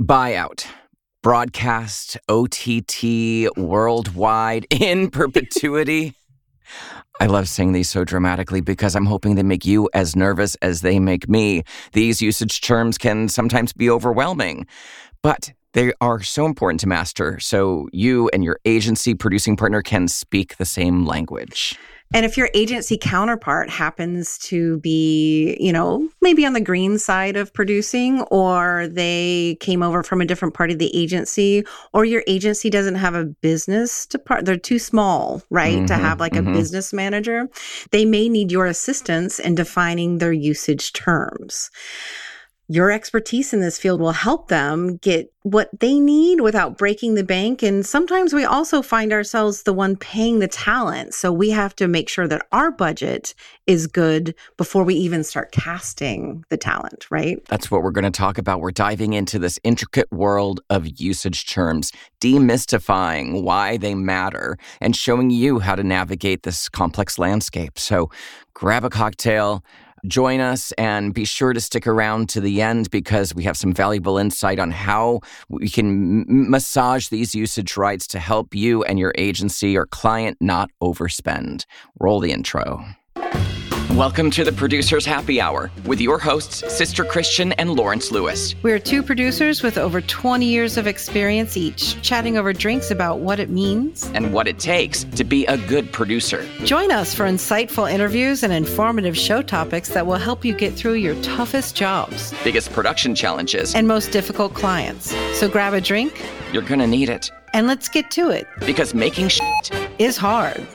Buyout. Broadcast, OTT, worldwide, in perpetuity. I love saying these so dramatically because I'm hoping they make you as nervous as they make me. These usage terms can sometimes be overwhelming, but they are so important to master so you and your agency producing partner can speak the same language. And if your agency counterpart happens to be, you know, maybe on the green side of producing, or they came over from a different part of the agency, or your agency doesn't have a business department, they're too small, right, mm-hmm, to have like mm-hmm. a business manager, they may need your assistance in defining their usage terms your expertise in this field will help them get what they need without breaking the bank. And sometimes we also find ourselves the one paying the talent. So we have to make sure that our budget is good before we even start casting the talent, right? That's what we're going to talk about. We're diving into this intricate world of usage terms, demystifying why they matter, and showing you how to navigate this complex landscape. So grab a cocktail join us and be sure to stick around to the end because we have some valuable insight on how we can massage these usage rights to help you and your agency or client not overspend. Roll the intro. Welcome to the Producers Happy Hour with your hosts, Sister Christian and Lawrence Lewis. We're two producers with over 20 years of experience each, chatting over drinks about what it means and what it takes to be a good producer. Join us for insightful interviews and informative show topics that will help you get through your toughest jobs, biggest production challenges, and most difficult clients. So grab a drink. You're going to need it. And let's get to it. Because making shit is hard.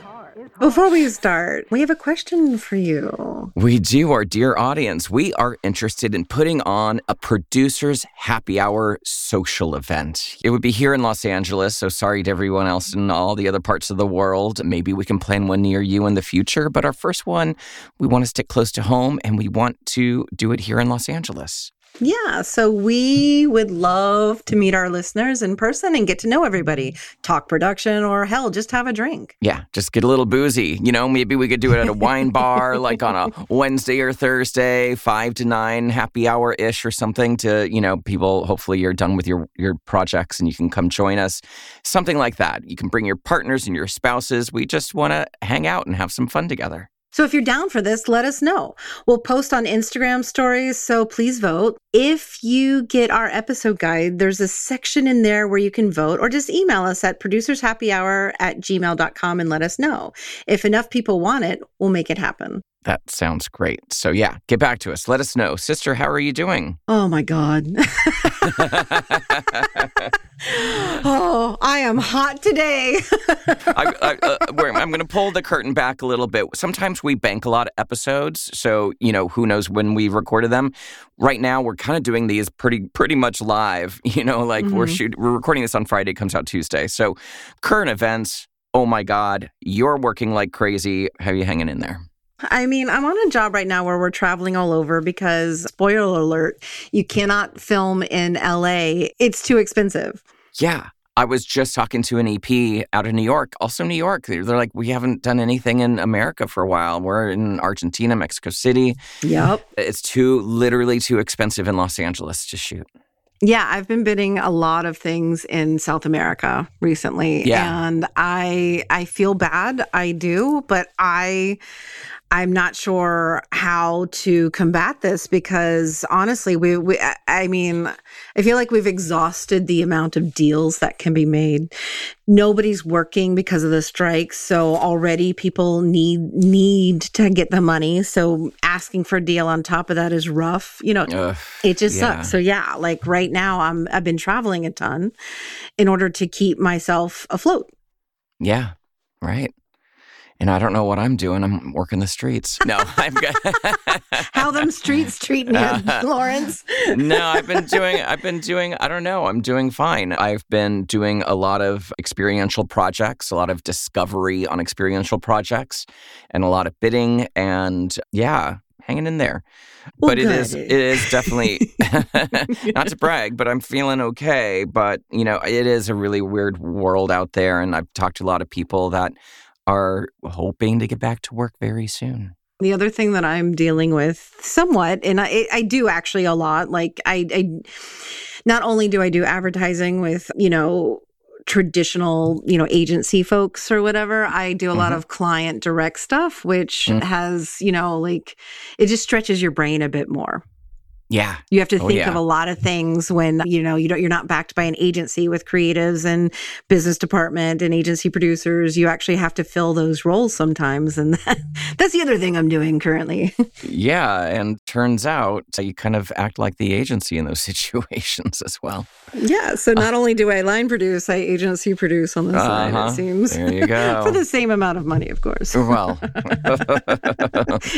Before we start, we have a question for you. We do, our dear audience. We are interested in putting on a producer's happy hour social event. It would be here in Los Angeles, so sorry to everyone else in all the other parts of the world. Maybe we can plan one near you in the future, but our first one, we want to stick close to home and we want to do it here in Los Angeles. Yeah, so we would love to meet our listeners in person and get to know everybody, talk production, or hell, just have a drink. Yeah, just get a little boozy. You know, maybe we could do it at a wine bar, like on a Wednesday or Thursday, five to nine, happy hour ish or something. To you know, people. Hopefully, you're done with your your projects and you can come join us. Something like that. You can bring your partners and your spouses. We just want to hang out and have some fun together. So if you're down for this, let us know. We'll post on Instagram stories, so please vote. If you get our episode guide, there's a section in there where you can vote or just email us at producershappyhour at gmail.com and let us know. If enough people want it, we'll make it happen. That sounds great. So, yeah, get back to us. Let us know. Sister, how are you doing? Oh, my God. oh, I am hot today. I, I, uh, I'm going to pull the curtain back a little bit. Sometimes we bank a lot of episodes. So, you know, who knows when we recorded them. Right now, we're kind of doing these pretty pretty much live. You know, like mm-hmm. we're shoot, we're recording this on Friday, it comes out Tuesday. So, current events, oh my God, you're working like crazy. How are you hanging in there? I mean, I'm on a job right now where we're traveling all over because, spoiler alert, you cannot film in LA. It's too expensive. Yeah. I was just talking to an EP out of New York, also New York. They're like, we haven't done anything in America for a while. We're in Argentina, Mexico City. Yep. It's too, literally too expensive in Los Angeles to shoot. Yeah, I've been bidding a lot of things in South America recently. Yeah. And I I feel bad. I do, but I I'm not sure how to combat this because honestly, we, we, I mean, I feel like we've exhausted the amount of deals that can be made. Nobody's working because of the strikes, so already people need need to get the money. So asking for a deal on top of that is rough. You know, Ugh, it just yeah. sucks. So yeah, like right now, I'm I've been traveling a ton in order to keep myself afloat. Yeah, right and I don't know what I'm doing. I'm working the streets. No, I'm good. How them streets treating uh, you, Lawrence? no, I've been doing. I've been doing. I don't know. I'm doing fine. I've been doing a lot of experiential projects, a lot of discovery on experiential projects, and a lot of bidding. And yeah, hanging in there. Well, but it good. is. It is definitely not to brag, but I'm feeling okay. But you know, it is a really weird world out there, and I've talked to a lot of people that are hoping to get back to work very soon. The other thing that I'm dealing with somewhat, and I, I do actually a lot, like I, I not only do I do advertising with, you know, traditional, you know, agency folks or whatever. I do a mm-hmm. lot of client direct stuff, which mm-hmm. has, you know, like it just stretches your brain a bit more. Yeah. You have to oh, think yeah. of a lot of things when, you know, you don't you're not backed by an agency with creatives and business department and agency producers. You actually have to fill those roles sometimes and that, that's the other thing I'm doing currently. yeah, and turns out you kind of act like the agency in those situations as well. Yeah, so not uh, only do I line produce, I agency produce on the uh-huh. side, it seems. There you go. For the same amount of money, of course. Well,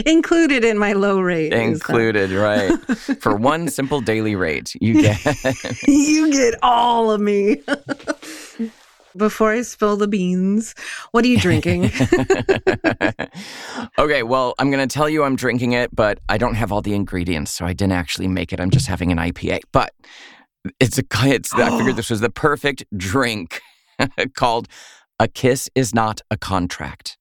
included in my low rate. Included, right for one simple daily rate, you get you get all of me. Before I spill the beans, what are you drinking? okay, well, I'm going to tell you I'm drinking it, but I don't have all the ingredients, so I didn't actually make it. I'm just having an IPA. But it's a it's I figured this was the perfect drink called A Kiss is Not a Contract.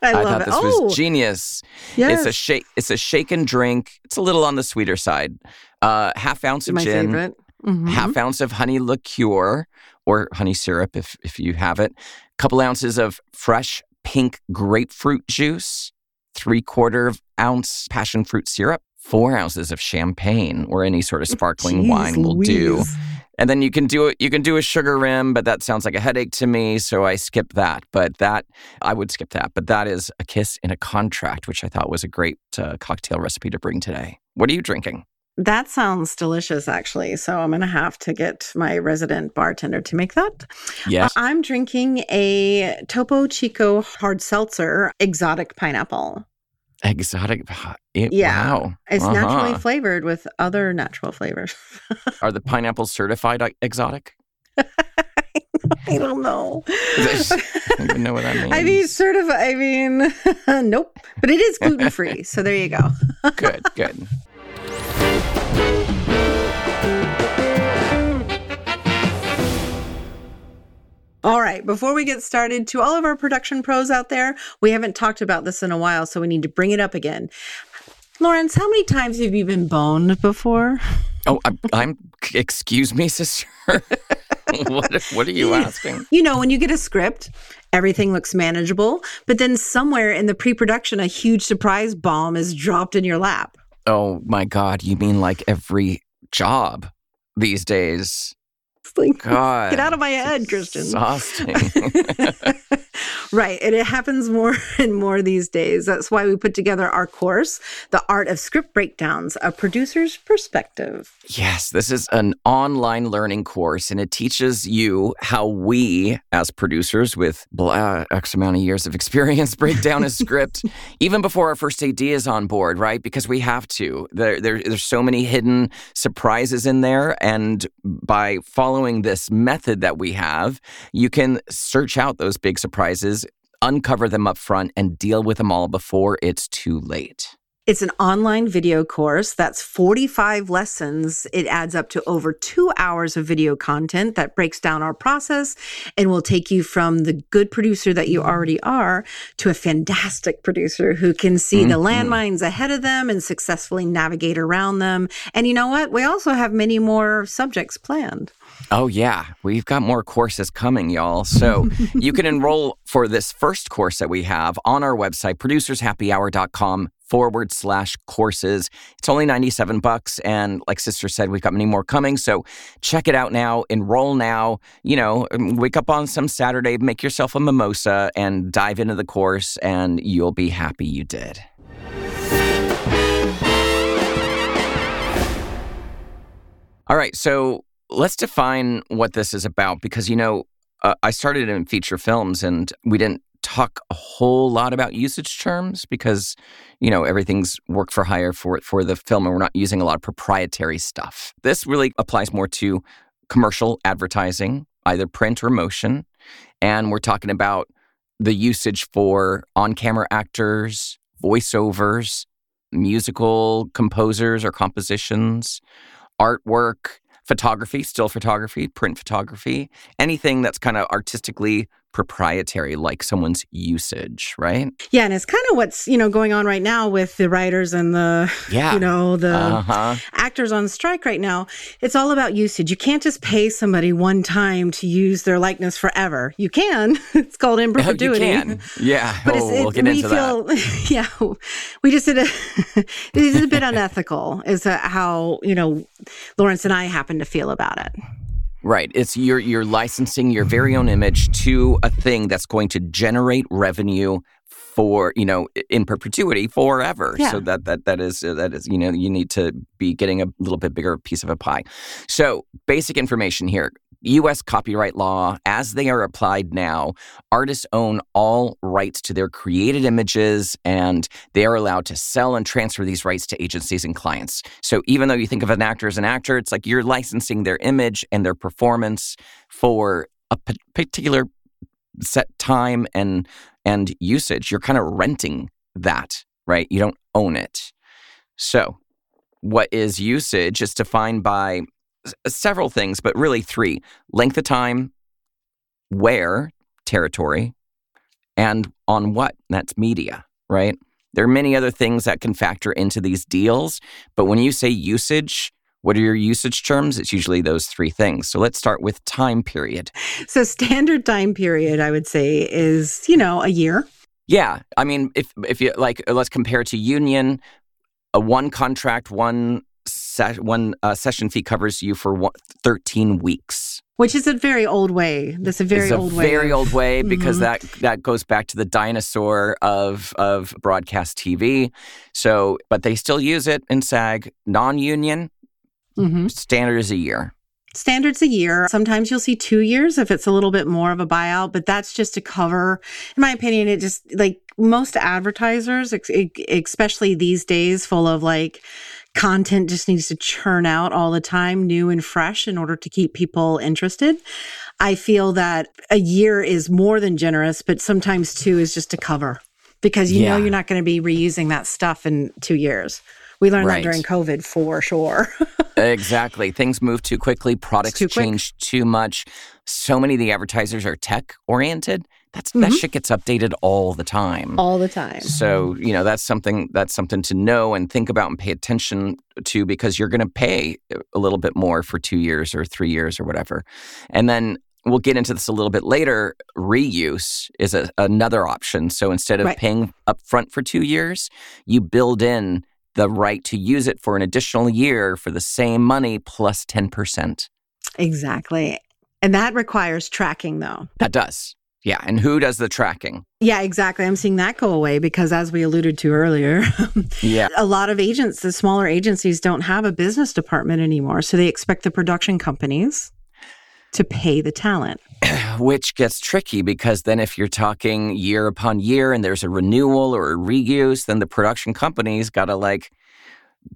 I, I thought it. this oh, was genius. Yes. It's a shake. It's a shaken drink. It's a little on the sweeter side. Uh, half ounce of My gin, favorite. Mm-hmm. half ounce of honey liqueur or honey syrup if if you have it. A couple ounces of fresh pink grapefruit juice. Three quarter ounce passion fruit syrup. Four ounces of champagne or any sort of sparkling Jeez wine will Louise. do. And then you can do it. You can do a sugar rim, but that sounds like a headache to me, so I skip that. But that I would skip that. But that is a kiss in a contract, which I thought was a great uh, cocktail recipe to bring today. What are you drinking? That sounds delicious, actually. So I'm going to have to get my resident bartender to make that. Yes. Uh, I'm drinking a Topo Chico hard seltzer, exotic pineapple. Exotic. It, yeah. Wow. It's uh-huh. naturally flavored with other natural flavors. Are the pineapples certified exotic? I don't know. I don't even know what that means. I mean, sort of. I mean, nope. But it is gluten free. so there you go. good, good. All right, before we get started, to all of our production pros out there, we haven't talked about this in a while, so we need to bring it up again. Lawrence, how many times have you been boned before? Oh, I'm, I'm excuse me, sister. what, what are you asking? You know, when you get a script, everything looks manageable, but then somewhere in the pre production, a huge surprise bomb is dropped in your lap. Oh my God. You mean like every job these days? Like, God, get out of my head, Christian. Exhausting. right. And it happens more and more these days. That's why we put together our course, The Art of Script Breakdowns, a producer's perspective. Yes, this is an online learning course, and it teaches you how we, as producers with blah, uh, X amount of years of experience, break down a script even before our first AD is on board, right? Because we have to. There, there, there's so many hidden surprises in there. And by following this method that we have, you can search out those big surprises, uncover them up front, and deal with them all before it's too late. It's an online video course that's 45 lessons. It adds up to over two hours of video content that breaks down our process and will take you from the good producer that you already are to a fantastic producer who can see mm-hmm. the landmines ahead of them and successfully navigate around them. And you know what? We also have many more subjects planned. Oh, yeah. We've got more courses coming, y'all. So you can enroll for this first course that we have on our website, producershappyhour.com forward slash courses. It's only 97 bucks. And like Sister said, we've got many more coming. So check it out now, enroll now. You know, um, wake up on some Saturday, make yourself a mimosa, and dive into the course, and you'll be happy you did. All right. So let's define what this is about because, you know, uh, I started in feature films and we didn't talk a whole lot about usage terms because you know everything's work for hire for for the film and we're not using a lot of proprietary stuff. This really applies more to commercial advertising either print or motion and we're talking about the usage for on-camera actors voiceovers musical composers or compositions artwork photography still photography print photography anything that's kind of artistically proprietary like someone's usage, right? Yeah, and it's kind of what's, you know, going on right now with the writers and the Yeah. you know, the Uh-huh. actors on strike right now. It's all about usage. You can't just pay somebody one time to use their likeness forever. You can. It's called in Oh, you perpetuity. can. Yeah. But oh, it's, we'll it, get we into that. feel, yeah, we just did a, this is a bit unethical, is uh, how, you know, Lawrence and I happen to feel about it. Right. It's you're you're licensing your very own image to a thing that's going to generate revenue for you know in perpetuity forever. Yeah. So that that that is uh, that is you know you need to be getting a little bit bigger piece of a pie. So basic information here. U.S. copyright law, as they are applied now, artists own all rights to their created images, and they are allowed to sell and transfer these rights to agencies and clients. So even though you think of an actor as an actor, it's like you're licensing their image and their performance for a particular set time and and usage. You're kind of renting that, right? You don't own it. So, what is usage is defined by s- several things, but really three: length of time, where, territory, and on what. That's media, right? There are many other things that can factor into these deals, but when you say usage, what are your usage terms? It's usually those three things. So let's start with time period. So standard time period, I would say, is, you know, a year. Yeah, I mean, if if you like, uh, let's compare to union. A one contract, one se- one uh, session fee covers you for thirteen weeks. Which is a very old way. That's a very it's a old way. very old way because Mhm. that that goes back to the dinosaur of of broadcast TV. So, but they still use it in SAG. Non-union mm-hmm. standard is a year. Standards a year. Sometimes you'll see two years if it's a little bit more of a buyout, but that's just to cover, in my opinion, it just like most advertisers, especially these days, full of like content just needs to churn out all the time, new and fresh, in order to keep people interested. I feel that a year is more than generous, but sometimes two is just to cover because you know you're not going to be reusing that stuff in two years. We learned Right. that during COVID for sure. exactly. Things move too quickly. Products too quick. change too much. So many of the advertisers are tech oriented. That's that Mhm. shit gets updated all the time. all the time. So, you know, that's something that's something to know and think about and pay attention to because you're going to pay a little bit more for 2 years or 3 years or whatever. And then we'll get into this a little bit later. Reuse is a, another option. So instead of Right. paying upfront for 2 years, you build in the right to use it for an additional year for the same money plus 10%. Exactly. And that requires tracking though. That does. Yeah, and who does the tracking? Yeah, exactly. I'm seeing that go away because as we alluded to earlier, Yeah. a lot of agents, the smaller agencies don't have a business department anymore. So they expect the production companies to pay the talent. which gets tricky because then if you're talking year upon year and there's a renewal or a reuse then the production company's got to like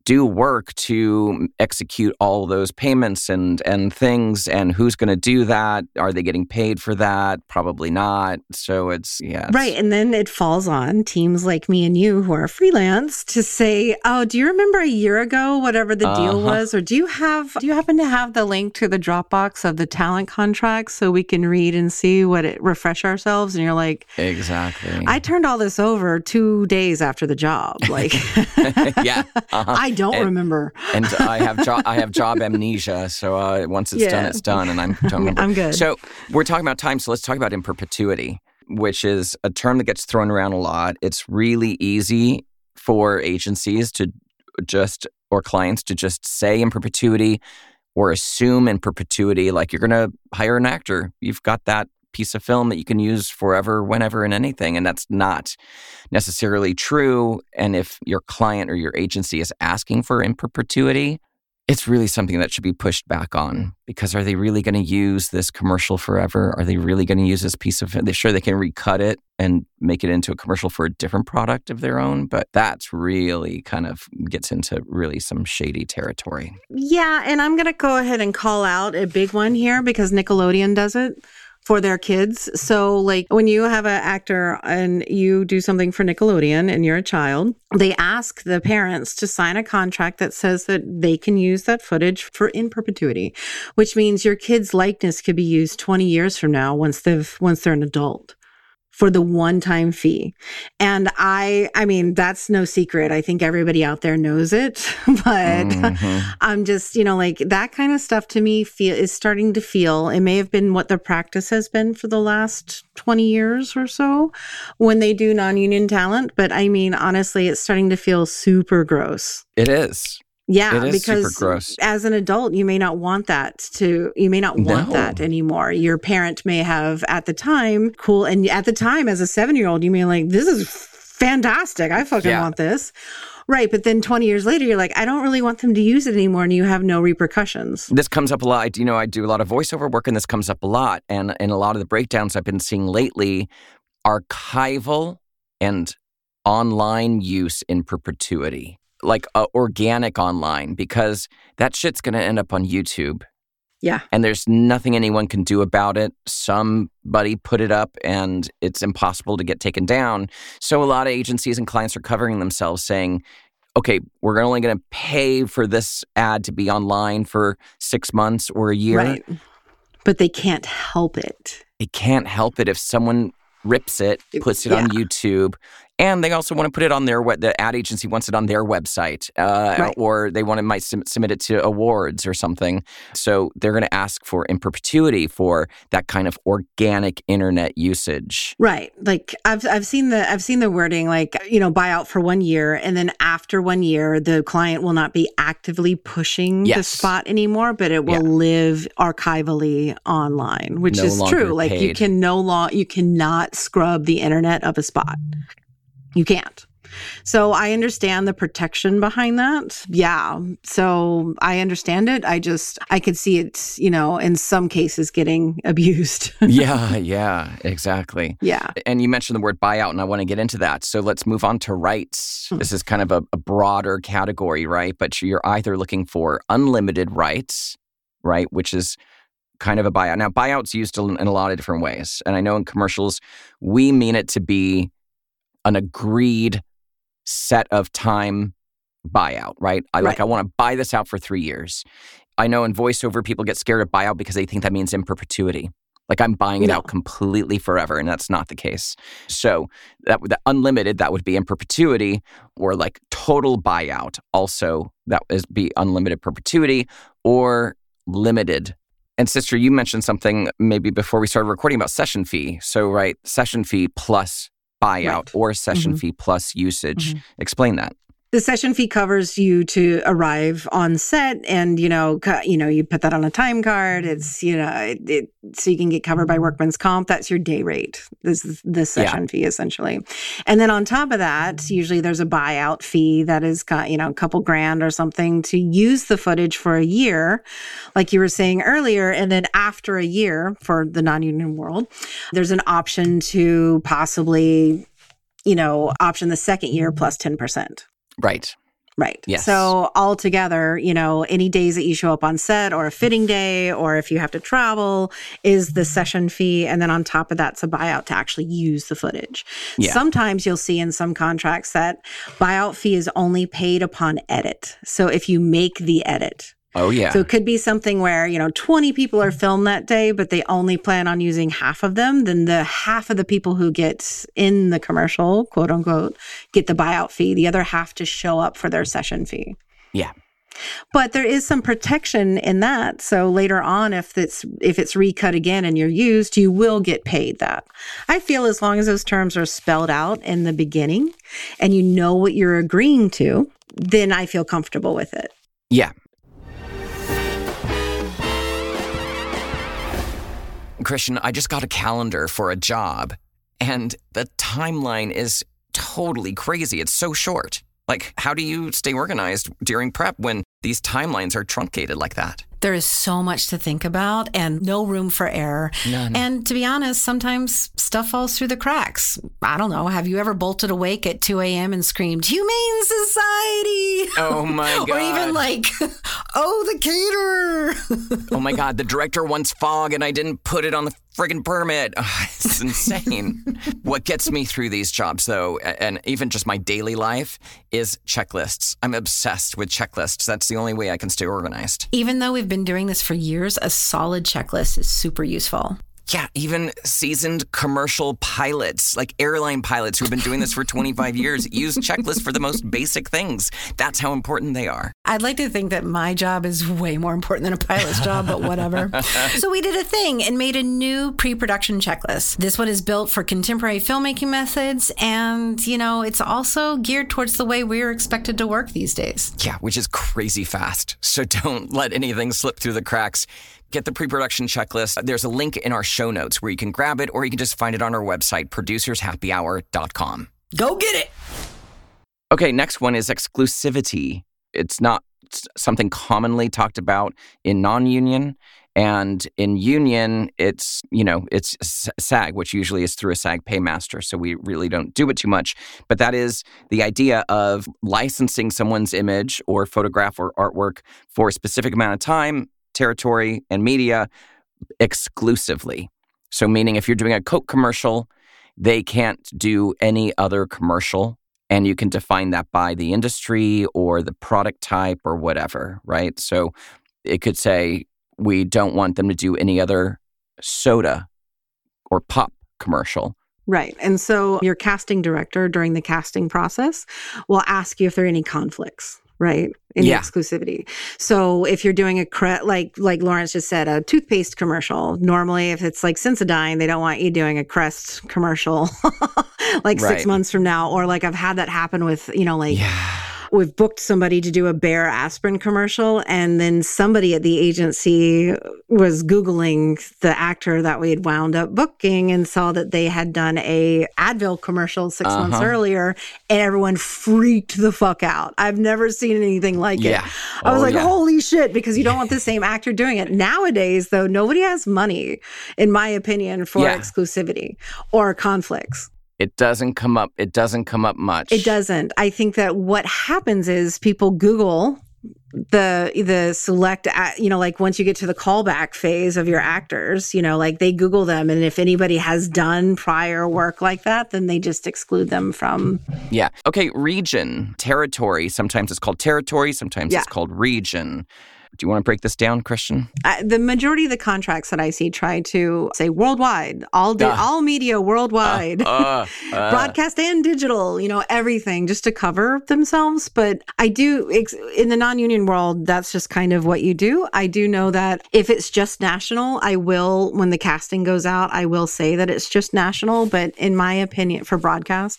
do work to execute all those payments and and things and who's going to do that are they getting paid for that probably not so it's yeah it's- Right. And then it falls on teams like me and you who are freelance to say, Oh, do you remember a year ago, whatever the deal Uh-huh. was? Or do you have, do you happen to have the link to the Dropbox of the talent contracts so we can read and see what it refresh ourselves? And you're like, exactly I turned all this over two days after the job. Like, yeah uh-huh. I don't And- remember. and I have job I have job amnesia. So uh, once it's done, it's done, and I'm don't remember. I'm good. So we're talking about time. So let's talk about in perpetuity, which is a term that gets thrown around a lot. It's really easy for agencies to just or clients to just say in perpetuity or assume in perpetuity, like you're going to hire an actor. You've got that piece of film that you can use forever, whenever, and anything. And that's not necessarily true. And if your client or your agency is asking for in perpetuity, it's really something that should be pushed back on because are they really going to use this commercial forever? Are they really going to use this piece of They sure they can recut it and make it into a commercial for a different product of their own, but that's really kind of gets into really some shady territory. Yeah. And I'm going to go ahead and call out a big one here because Nickelodeon does it. For their kids. So, like when you have an actor and you do something for Nickelodeon and you're a child, they ask the parents to sign a contract that says that they can use that footage for in perpetuity, which means your kid's likeness could be used 20 years from now once they've once they're an adult for the one time fee. And I, I mean, that's no secret. I think everybody out there knows it, but mm-hmm. I'm just, you know, like that kind of stuff to me feel is starting to feel, it may have been what the practice has been for the last 20 years or so when they do non-union talent. But I mean, honestly, it's starting to feel super gross. It is. Yeah, because as an adult, you may not want that to, you may not want no. that anymore. Your parent may have at the time, cool. And at the time, as a seven year old, you may like, this is fantastic. I fucking yeah. want this. Right. But then 20 years later, you're like, I don't really want them to use it anymore. And you have no repercussions. This comes up a lot. You know, I do a lot of voiceover work and this comes up a lot. And, and a lot of the breakdowns I've been seeing lately, archival and online use in perpetuity like uh, organic online because that shit's going to end up on YouTube. Yeah. And there's nothing anyone can do about it. Somebody put it up and it's impossible to get taken down. So a lot of agencies and clients are covering themselves saying, okay, we're only going to pay for this ad to be online for six months or a year. Right. But they can't help it. They can't help it if someone rips it, puts it yeah. on YouTube, and they also want to put it on their web. The ad agency wants it on their website, uh, right. or they want to might submit it to awards or something. So they're going to ask for in perpetuity for that kind of organic internet usage. Right. Like I've I've seen the I've seen the wording like you know buyout for one year, and then after one year, the client will not be actively pushing yes. the spot anymore, but it will yeah. live archivally online, which no is true. Like you can no long you cannot scrub the internet of a spot. You can't. So I understand the protection behind that. Yeah. So I understand it. I just, I could see it, you know, in some cases getting abused. yeah. Yeah. Exactly. Yeah. And you mentioned the word buyout, and I want to get into that. So let's move on to rights. Hmm. This is kind of a, a broader category, right? But you're either looking for unlimited rights, right? Which is kind of a buyout. Now, buyout's used in, in a lot of different ways. And I know in commercials, we mean it to be an agreed set of time buyout, right? I right. like I want to buy this out for 3 years. I know in voiceover people get scared of buyout because they think that means in perpetuity. Like I'm buying it no. out completely forever, and that's not the case. So that, that unlimited that would be in perpetuity, or like total buyout. Also, that is be unlimited perpetuity or limited. And sister, you mentioned something maybe before we started recording about session fee. So right, session fee plus buyout right. or session mm-hmm. fee plus usage. Mm-hmm. Explain that. The session fee covers you to arrive on set, and you know, you know, you put that on a time card. Mm-hmm. It's you know, it, it, so you can get covered by workman's comp. That's your day rate. This is the session yeah. fee essentially, and then on top of that, usually there's a buyout fee that is you know a couple grand or something to use the footage for a year, like you were saying earlier, and then after a year for the non-union world, there's an option to possibly you know, option the second year plus 10%. Right. Right. Yes. So altogether, you know, any days that you show up on set or a fitting day or if you have to travel is the session fee. And then on top of that's a buyout to actually use the footage. Yeah. Sometimes you'll see in some contracts that buyout fee is only paid upon edit. So if you make the edit, Oh, yeah. So it could be something where, you know, 20 people are filmed that day, but they only plan on using half of them. Then the half of the people who get in the commercial, quote unquote, get the buyout fee. The other half to show up for their session fee. Yeah. But there is some protection in that. So later on, if it's if it's recut again and you're used, you will get paid that. I feel as long as those terms are spelled out in the beginning and you know what you're agreeing to, then I feel comfortable with it. Yeah, Christian, I just got a calendar for a job, and the timeline is totally crazy. It's so short. Like, how do you stay organized during prep when these timelines are truncated like that? There is so much to think about and no room for error. None. And to be honest, sometimes stuff falls through the cracks. I don't know. Have you ever bolted awake at 2 a.m. and screamed, Humane Society? Oh my God. or even like, oh, the caterer. oh my God. The director wants fog and I didn't put it on the friggin' permit. It's insane. what gets me through these jobs, though, and even just my daily life, is checklists. I'm obsessed with checklists. That's the only way I can stay organized. Even though we've been doing this for years, a solid checklist is super useful. Yeah, even seasoned commercial pilots, like airline pilots who've been doing this for 25 years, use checklists for the most basic things. That's how important they are. I'd like to think that my job is way more important than a pilot's job, but whatever. so we did a thing and made a new pre-production checklist. This one is built for contemporary filmmaking methods and, you know, it's also geared towards the way we're expected to work these days. Yeah, which is crazy fast. So don't let anything slip through the cracks. Get the pre production checklist. There's a link in our show notes where you can grab it, or you can just find it on our website, producershappyhour.com. Go get it. Okay, next one is exclusivity. It's not something commonly talked about in non union. And in union, it's, you know, it's SAG, which usually is through a SAG paymaster. So we really don't do it too much. But that is the idea of licensing someone's image or photograph or artwork for a specific amount of time territory and media exclusively. So, meaning if you're doing a Coke commercial, they can't do any other commercial. And you can define that by the industry or the product type or whatever, right? So it could say, we don't want them to do any other soda or pop commercial. Right. And so your casting director during the casting process will ask you if there are any conflicts right? In yeah. exclusivity. So if you're doing a cre- like like Lawrence just said, a toothpaste commercial. Normally, if it's like Sensodyne, they don't want you doing a Crest commercial like right. six months from now. Or like I've had that happen with you know like. Yeah we've booked somebody to do a Bayer aspirin commercial and then somebody at the agency was googling the actor that we had wound up booking and saw that they had done a advil commercial 6 uh-huh. months earlier and everyone freaked the fuck out i've never seen anything like yeah. it i was oh, like yeah. holy shit because you don't want the same actor doing it nowadays though nobody has money in my opinion for yeah. exclusivity or conflicts it doesn't come up. It doesn't come up much. It doesn't. I think that what happens is people Google the the select uh, you know like once you get to the callback phase of your actors you know like they google them and if anybody has done prior work like that then they just exclude them from yeah okay region territory sometimes it's called territory sometimes yeah. it's called region do you want to break this down, Christian? Uh, the majority of the contracts that I see try to say worldwide, all di- uh, all media worldwide, uh, broadcast and digital, you know, everything just to cover themselves. But I do, in the non union world, that's just kind of what you do. I do know that if it's just national, I will, when the casting goes out, I will say that it's just national. But in my opinion, for broadcast,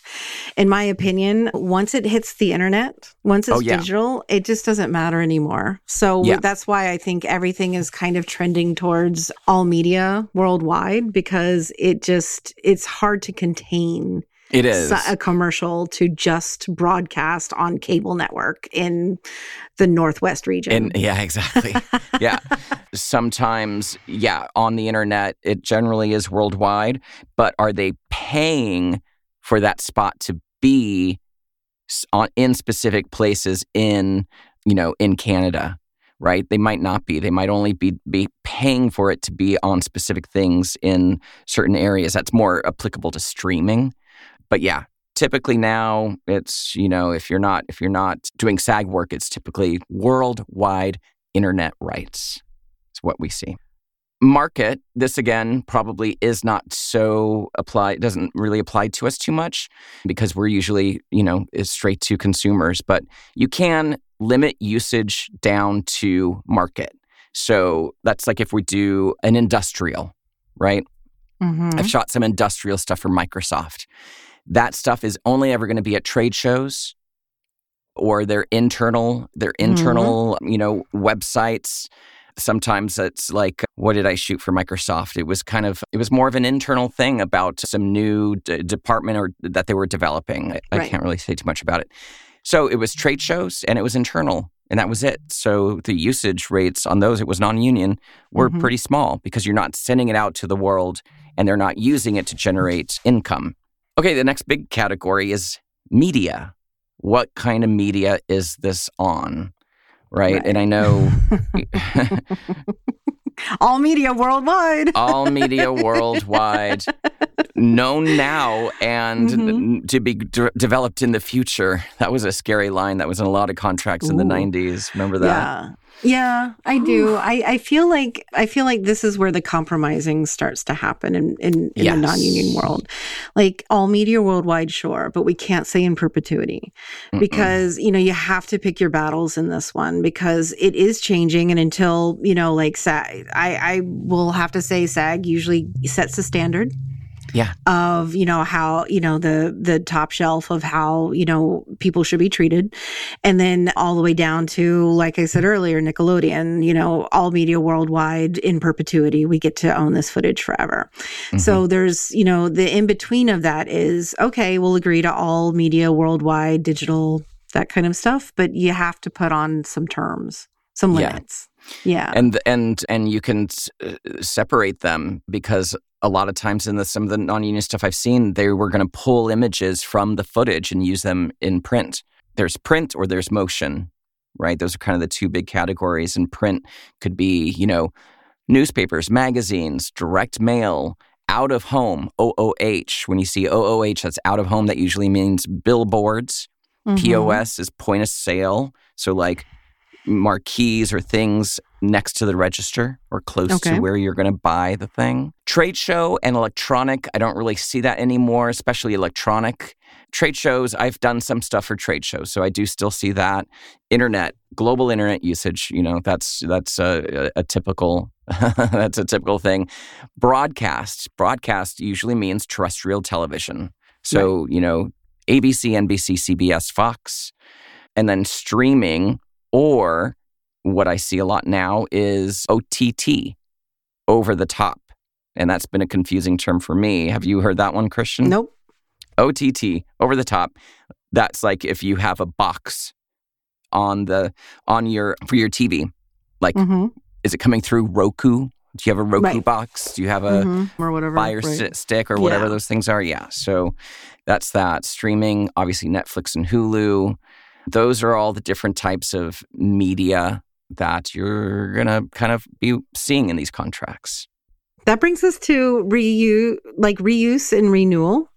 in my opinion, once it hits the internet, once it's oh, yeah. digital, it just doesn't matter anymore. So yeah that's why I think everything is kind of trending towards all media worldwide because it just it's hard to contain it is a commercial to just broadcast on cable network in the Northwest region. And yeah, exactly. yeah. Sometimes, yeah, on the internet, it generally is worldwide, but are they paying for that spot to be on, in specific places in, you know, in Canada? Right? They might not be. They might only be be paying for it to be on specific things in certain areas. That's more applicable to streaming. But yeah, typically now it's, you know, if you're not if you're not doing SAG work, it's typically worldwide internet rights. It's what we see. Market, this again probably is not so applied, doesn't really apply to us too much because we're usually, you know, is straight to consumers. But you can limit usage down to market. So that's like if we do an industrial, right? Mm-hmm. I've shot some industrial stuff for Microsoft. That stuff is only ever going to be at trade shows or their internal their internal, mm-hmm. you know, websites. Sometimes it's like what did I shoot for Microsoft? It was kind of it was more of an internal thing about some new d- department or that they were developing. I, right. I can't really say too much about it. So it was trade shows and it was internal and that was it. So the usage rates on those, it was non union, were mm-hmm. pretty small because you're not sending it out to the world and they're not using it to generate income. Okay, the next big category is media. What kind of media is this on? Right. right. And I know all media worldwide. all media worldwide, known now and Mhm. to be d- developed in the future. That was a scary line that was in a lot of contracts in the 90s. Remember that? Yeah. Yeah, I do. I, I feel like I feel like this is where the compromising starts to happen in, in, in Yes. the non-union world. Like all media worldwide, sure, but we can't say in perpetuity Mm-mm. because you know you have to pick your battles in this one because it is changing and until you know like SAG, I I will have to say SAG usually sets the standard Yeah. of you know how you know the the top shelf of how you know people should be treated. And then all the way down to like i said earlier nickelodeon you know all media worldwide in perpetuity. We get to own this footage forever. Mm-hmm. so there's you know the in between of that is okay we'll agree to all media worldwide digital that kind of stuff but you have to put on some terms some limits. Yeah. Yeah and and and you can uh, separate them because a lot of times in the some of the non-union stuff I've seen, they were going to pull images from the footage and use them in print. There's print or there's motion, right? Those are kind of the two big categories. And print could be, you know, newspapers, magazines, direct mail, out of home, OOH. When you see OOH, that's out of home. That usually means billboards. Mhm. POS is point of sale. So like marquees or things next to the register or close Okay. to where you're going to buy the thing. Trade show and electronic, I don't really see that anymore, especially electronic. Trade shows, I've done some stuff for trade shows, so I do still see that. Internet, global internet usage, you know, that's that's a, a, a typical that's a typical thing. Broadcast, broadcast usually means terrestrial television. So, you know, ABC, NBC, CBS, Fox, and then streaming, or what I see a lot now is OTT, over the top. And that's been a confusing term for me. Have you heard that one, Christian? nope OTT, over the top. That's like if you have a box on the on your for your TV. Like, hmm is it coming through Roku? Do you have a Roku Right. box? Do you have a Mhm. or whatever Fire right. stick or whatever Yeah. those things are. Yeah. So that's that. Streaming, obviously Netflix and Hulu. Those are all the different types of media that you're going to kind of be seeing in these contracts. That brings us to reuse, like reuse and renewal.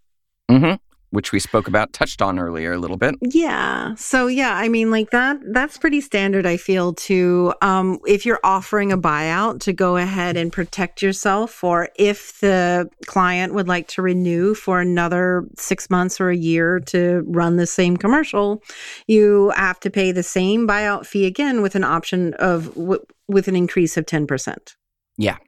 hmm Which we spoke about, touched on earlier a little bit. Yeah. So yeah, I mean, like that. That's pretty standard. I feel to um, if you're offering a buyout to go ahead and protect yourself, or if the client would like to renew for another six months or a year to run the same commercial, you have to pay the same buyout fee again with an option of w- with an increase of ten percent. Yeah.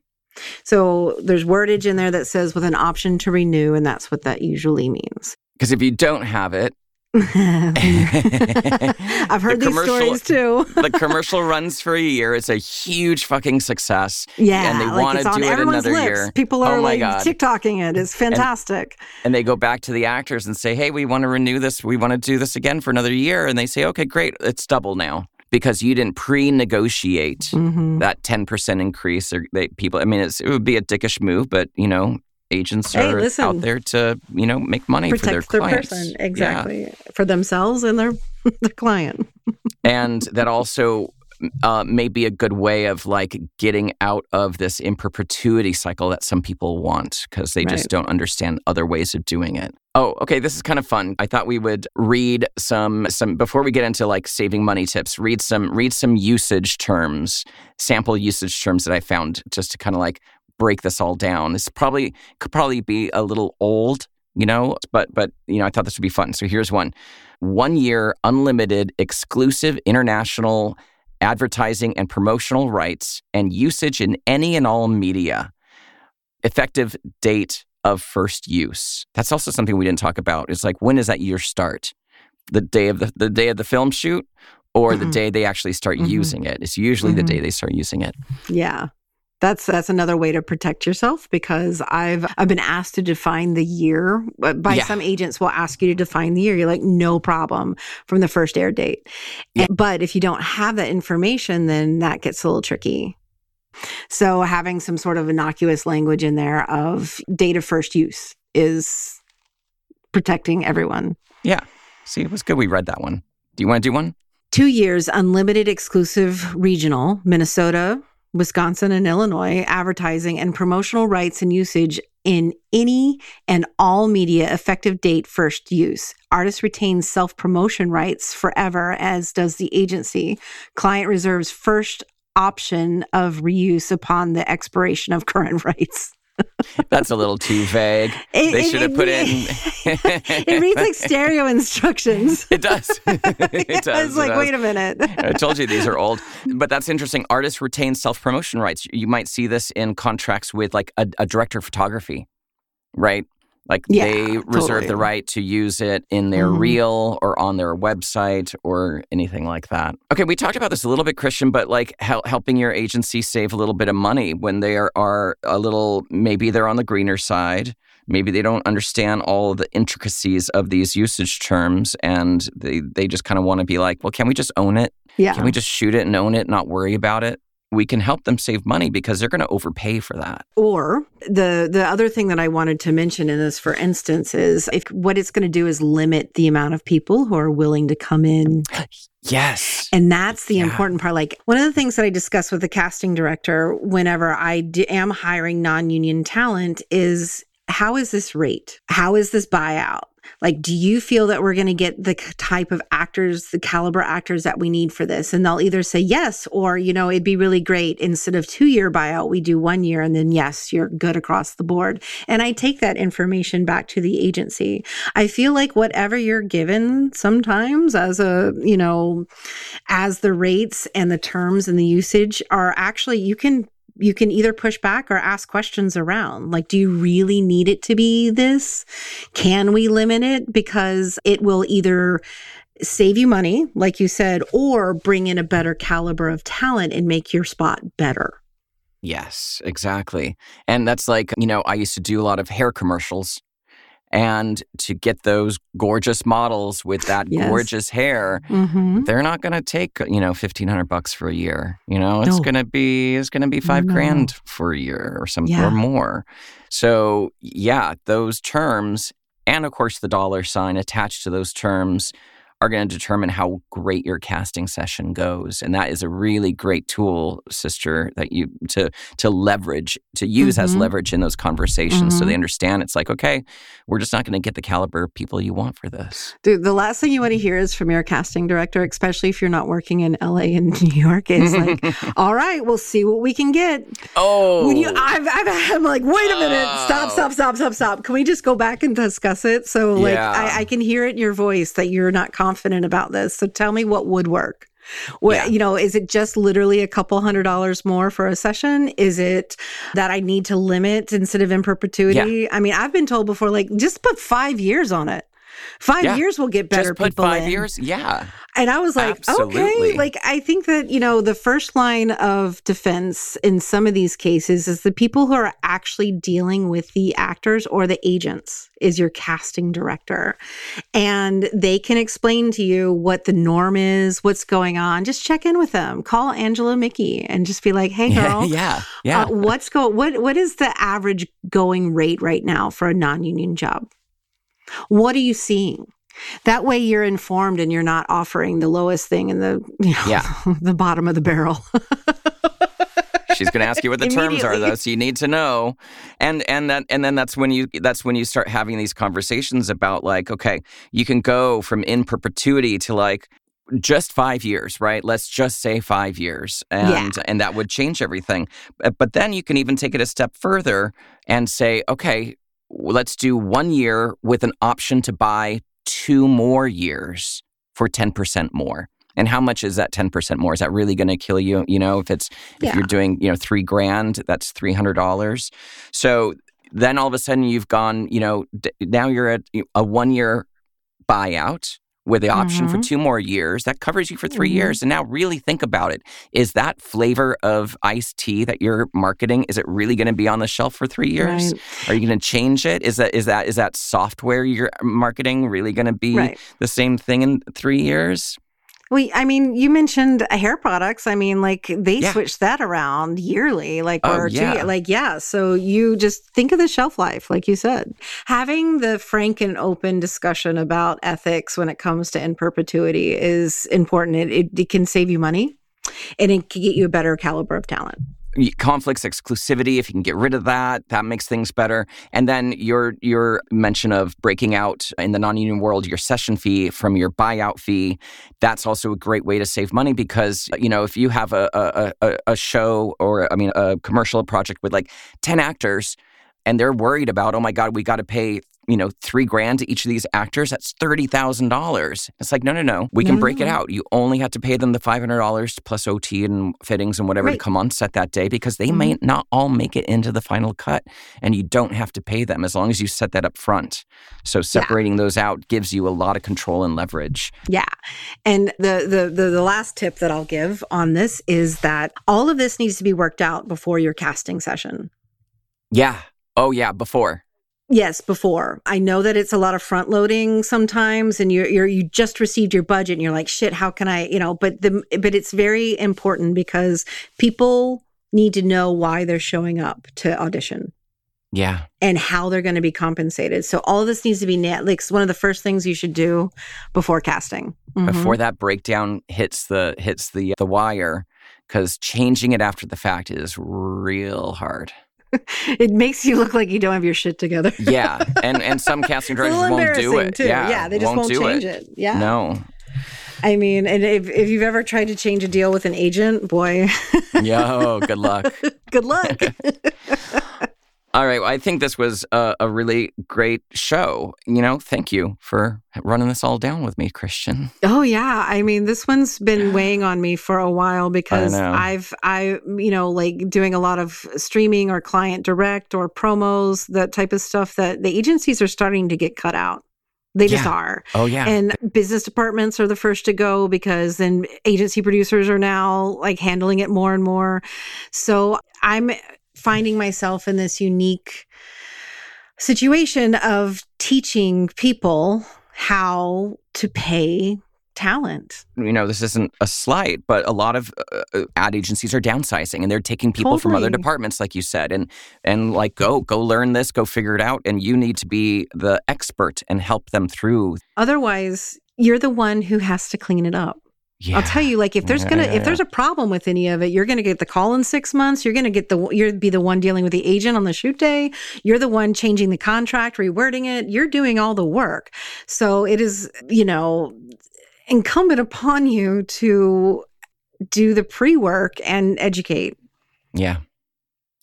So there's wordage in there that says with an option to renew, and that's what that usually means. Because if you don't have it, I've heard The these stories too. the commercial runs for a year. It's a huge fucking success. Yeah, and they like want it's to do it another lips. year. People are oh like God. TikToking it. It's fantastic. and they go back to the actors and say, "Hey, we want to renew this. We want to do this again for another year." And they say, "Okay, great. It's double now because you didn't pre-negotiate Mhm. that ten percent increase." Or they, people, I mean, it's, it would be a dickish move, but you know, agents Hey, are listen. out there to you know make money for their their clients. person Yeah. exactly for themselves and their the client. and that also uh, may be a good way of like getting out of this in perpetuity cycle that some people want because they just don't understand other ways of doing it. Oh, okay, this is kind of fun. I thought we would read some some before we get into like saving money tips. Read some read some usage terms, sample usage terms that I found just to kind of like break this all down. This probably could probably be a little old, you know, but but you know, I thought this would be fun. So here's one. One year unlimited exclusive international advertising and promotional rights and usage in any and all media. Effective date of first use. That's also something we didn't talk about. It's like when does that year start? The day of the the day of the film shoot or the Mhm. day they actually start Mhm. using it. It's usually the Mhm. day they start using it. Yeah. That's that's another way to protect yourself because I've I've been asked to define the year by Yeah. some agents will ask you to define the year. You're like no problem from the first air date. Yeah. And- but if you don't have that information then that gets a little tricky. So having some sort of innocuous language in there of date of first use is protecting everyone. Yeah. See, it was good we read that one. Do you want to do one? Two years unlimited exclusive regional Minnesota, Wisconsin and Illinois, advertising and promotional rights and usage in any and all media effective date first use. Artist retains self promotion rights forever, as does the agency. Client reserves first option of reuse upon the expiration of current rights. That's a little too vague. It, they should have put in. it reads like stereo instructions. It does. it does. It's like, does. wait a minute. I told you these are old, but that's interesting. Artists retain self promotion rights. You might see this in contracts with like a, a director of photography, right? Like Yeah, they reserve totally. the right to use it in their Mhm. reel or on their website or anything like that. Okay, we talked about this a little bit, Christian, but like hel- helping your agency save a little bit of money when they are, are a little, maybe they're on the greener side. Maybe they don't understand all the intricacies of these usage terms and they, they just kind of want to be like, well, can we just own it? Yeah. Can we just shoot it and own it, not worry about it? We can help them save money because they're going to overpay for that. Or the the other thing that I wanted to mention in this, for instance, is if what it's going to do is limit the amount of people who are willing to come in Yes. And that's the Yeah. important part. Like one of the things that I discuss with the casting director whenever I d- am hiring non union talent is how is this rate? How is this buyout? Like, do you feel that we're going to get the type of actors, the caliber actors that we need for this? And they'll either say yes, or, you know, it'd be really great. Instead of two year buyout, we do one year and then yes, you're good across the board. And I take that information back to the agency. I feel like whatever you're given sometimes as a, you know, as the rates and the terms and the usage are actually you can you can either push back or ask questions around like do you really need it to be this can we limit it because it will either save you money like you said or bring in a better caliber of talent and make your spot better Yes, exactly. And that's like, you know, I used to do a lot of hair commercials. And to get those gorgeous models with that Yes. gorgeous hair, mm-hmm. they're not going to take, you know, 1500 bucks for a year. You know, it's No. going to be it's going to be 5 No. grand for a year or some Yeah. or more. So, yeah, those terms and of course the dollar sign attached to those terms are going to determine how great your casting session goes and that is a really great tool sister that you to to leverage to use as Mhm. leverage in those conversations so Mhm. they understand it's like okay we're just not going to get the caliber of people you want for this Dude, the last thing you want to hear is from your casting director, especially if you're not working in LA and New York, is like, all right, we'll see what we can get. oh When you, I've, I've, I'm like, wait a minute, stop, Oh. stop, stop, stop, stop. Can we just go back and discuss it? So, like, Yeah. I, I can hear it in your voice that you're not confident about this. So, tell me what would work. What, Yeah. You know, is it just literally a couple hundred dollars more for a session? Is it that I need to limit instead of in perpetuity? I mean, I've been told before, like, just put five years on it. Five Yeah. years will get better just put people five in. years yeah And I was like, Absolutely. okay. Like, I think that, you know, the first line of defense in some of these cases is the people who are actually dealing with the actors or the agents is your casting director. And they can explain to you what the norm is, what's going on. Just check in with them. Call Angela Mickey and just be like, hey, girl. yeah yeah Uh, what's go what what is the average going rate right now for a non-union job? What are you seeing? That way you're informed and you're not offering the lowest thing in the you know, Yeah. the bottom of the barrel. she's going to ask you what the terms are though so you need to know and and that and then that's when you that's when you start having these conversations about like okay you can go from in perpetuity to like just five years right let's just say five years and and that would change everything but, then you can even take it a step further and say okay let's do one year with an option to buy two more years for 10% more. And how much is that 10% more? Is that really going to kill you? You know if it's if Yeah. you're doing you know three grand that's $300 so then all of a sudden you've gone you know d- now you're at a one year buyout with the option for Mhm. two more years that covers you for 3 Mhm. years and now really think about it is that flavor of iced tea that you're marketing is it really going to be on the shelf for 3 years Right. are you going to change it is that is that is that software you're marketing really going to be Right. the same thing in 3 years Well, I mean, you mentioned hair products. I mean, like they Yeah. switch that around yearly, like Oh, or two, yeah. like yeah. So you just think of the shelf life, like you said. Having the frank and open discussion about ethics when it comes to in perpetuity is important. It, it, it can save you money, and it can get you a better caliber of talent. Conflicts exclusivity if you can get rid of that that makes things better. And then your your mention of breaking out in the non-union world your session fee from your buyout fee that's also a great way to save money because you know if you have a a, a, show or i mean a commercial project with like 10 actors and they're worried about, oh my God, we got to pay, you know, three grand to each of these actors. That's $30,000. It's like, no, no, no. We can no. break it out. You only have to pay them the $500 plus OT and fittings and whatever right. to come on set that day because they mm-hmm. may not all make it into the final cut and you don't have to pay them as long as you set that up front. So separating yeah. those out gives you a lot of control and leverage. Yeah. And the, the, the, the last tip that I'll give on this is that all of this needs to be worked out before your casting session. Yeah. Oh yeah, before. Yes, before. I know that it's a lot of front loading sometimes and you're, you're you just received your budget and you're like, shit, how can I, you know, but the but it's very important because people need to know why they're showing up to audition. Yeah. And how they're going to be compensated. So all this needs to be net like one of the first things you should do before casting. Mm-hmm. Before that breakdown hits the hits the the wire cuz changing it after the fact is real hard. it makes you look like you don't have your shit together. yeah, and and some casting directors won't do it. Too. Yeah, yeah, they just won't, won't change it. it. Yeah, no. I mean, and if, if you've ever tried to change a deal with an agent, boy. Yo, good luck. good luck. All right. Well, I think this was a, a, really great show. You know, thank you for running this all down with me, Christian. Oh yeah. I mean, this one's been weighing on me for a while because I've I you know like doing a lot of streaming or client direct or promos, that type of stuff that the agencies are starting to get cut out. They yeah. just are. Oh yeah. And business departments are the first to go because then agency producers are now like handling it more and more. So I'm finding myself in this unique situation of teaching people how to pay talent. You know, this isn't a slight, but a lot of uh, uh ad agencies are downsizing and they're taking people totally. from other departments like you said and and like go go learn this, go figure it out and you need to be the expert and help them through. Otherwise, you're the one who has to clean it up. Yeah. I'll tell you, like if there's gonna yeah, yeah, if there's a problem with any of it, you're gonna get the call in six months. You're gonna get the you're be the one dealing with the agent on the shoot day. You're the one changing the contract, rewording it. You're doing all the work. So it is, you know, incumbent upon you to do the pre work and educate. Yeah,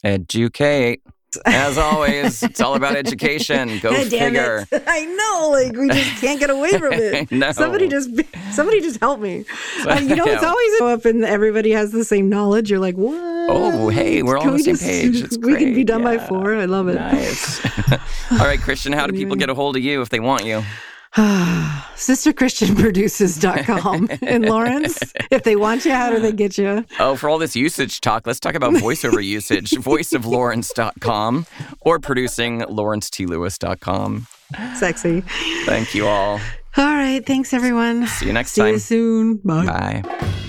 educate. As always, it's all about education. Go figure. I know, like we just can't get away from it. no. Somebody just, somebody just help me. Uh, you know, it's always up and everybody has the same knowledge. You're like, what? Oh, hey, we're all on the same just, page. It's we great. can be done yeah. by four. I love it. Nice. all right, Christian, how do people get a hold of you if they want you? sisterchristianproduces.com. and Lawrence, if they want you, how do they get you? Oh, for all this usage talk, let's talk about voiceover usage. voiceoflawrence.com or producing lawrencetLewis.com. Sexy. Thank you all. All right. Thanks, everyone. See you next See time. See you soon. Bye. Bye.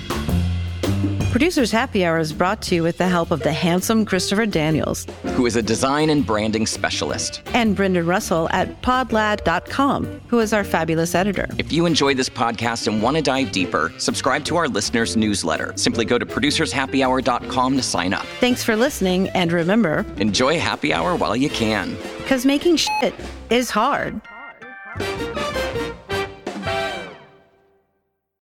Producers Happy Hour is brought to you with the help of the handsome Christopher Daniels, who is a design and branding specialist, and Brendan Russell at podlad.com, who is our fabulous editor. If you enjoy this podcast and want to dive deeper, subscribe to our listeners' newsletter. Simply go to producershappyhour.com to sign up. Thanks for listening, and remember enjoy happy hour while you can. Because making shit is hard.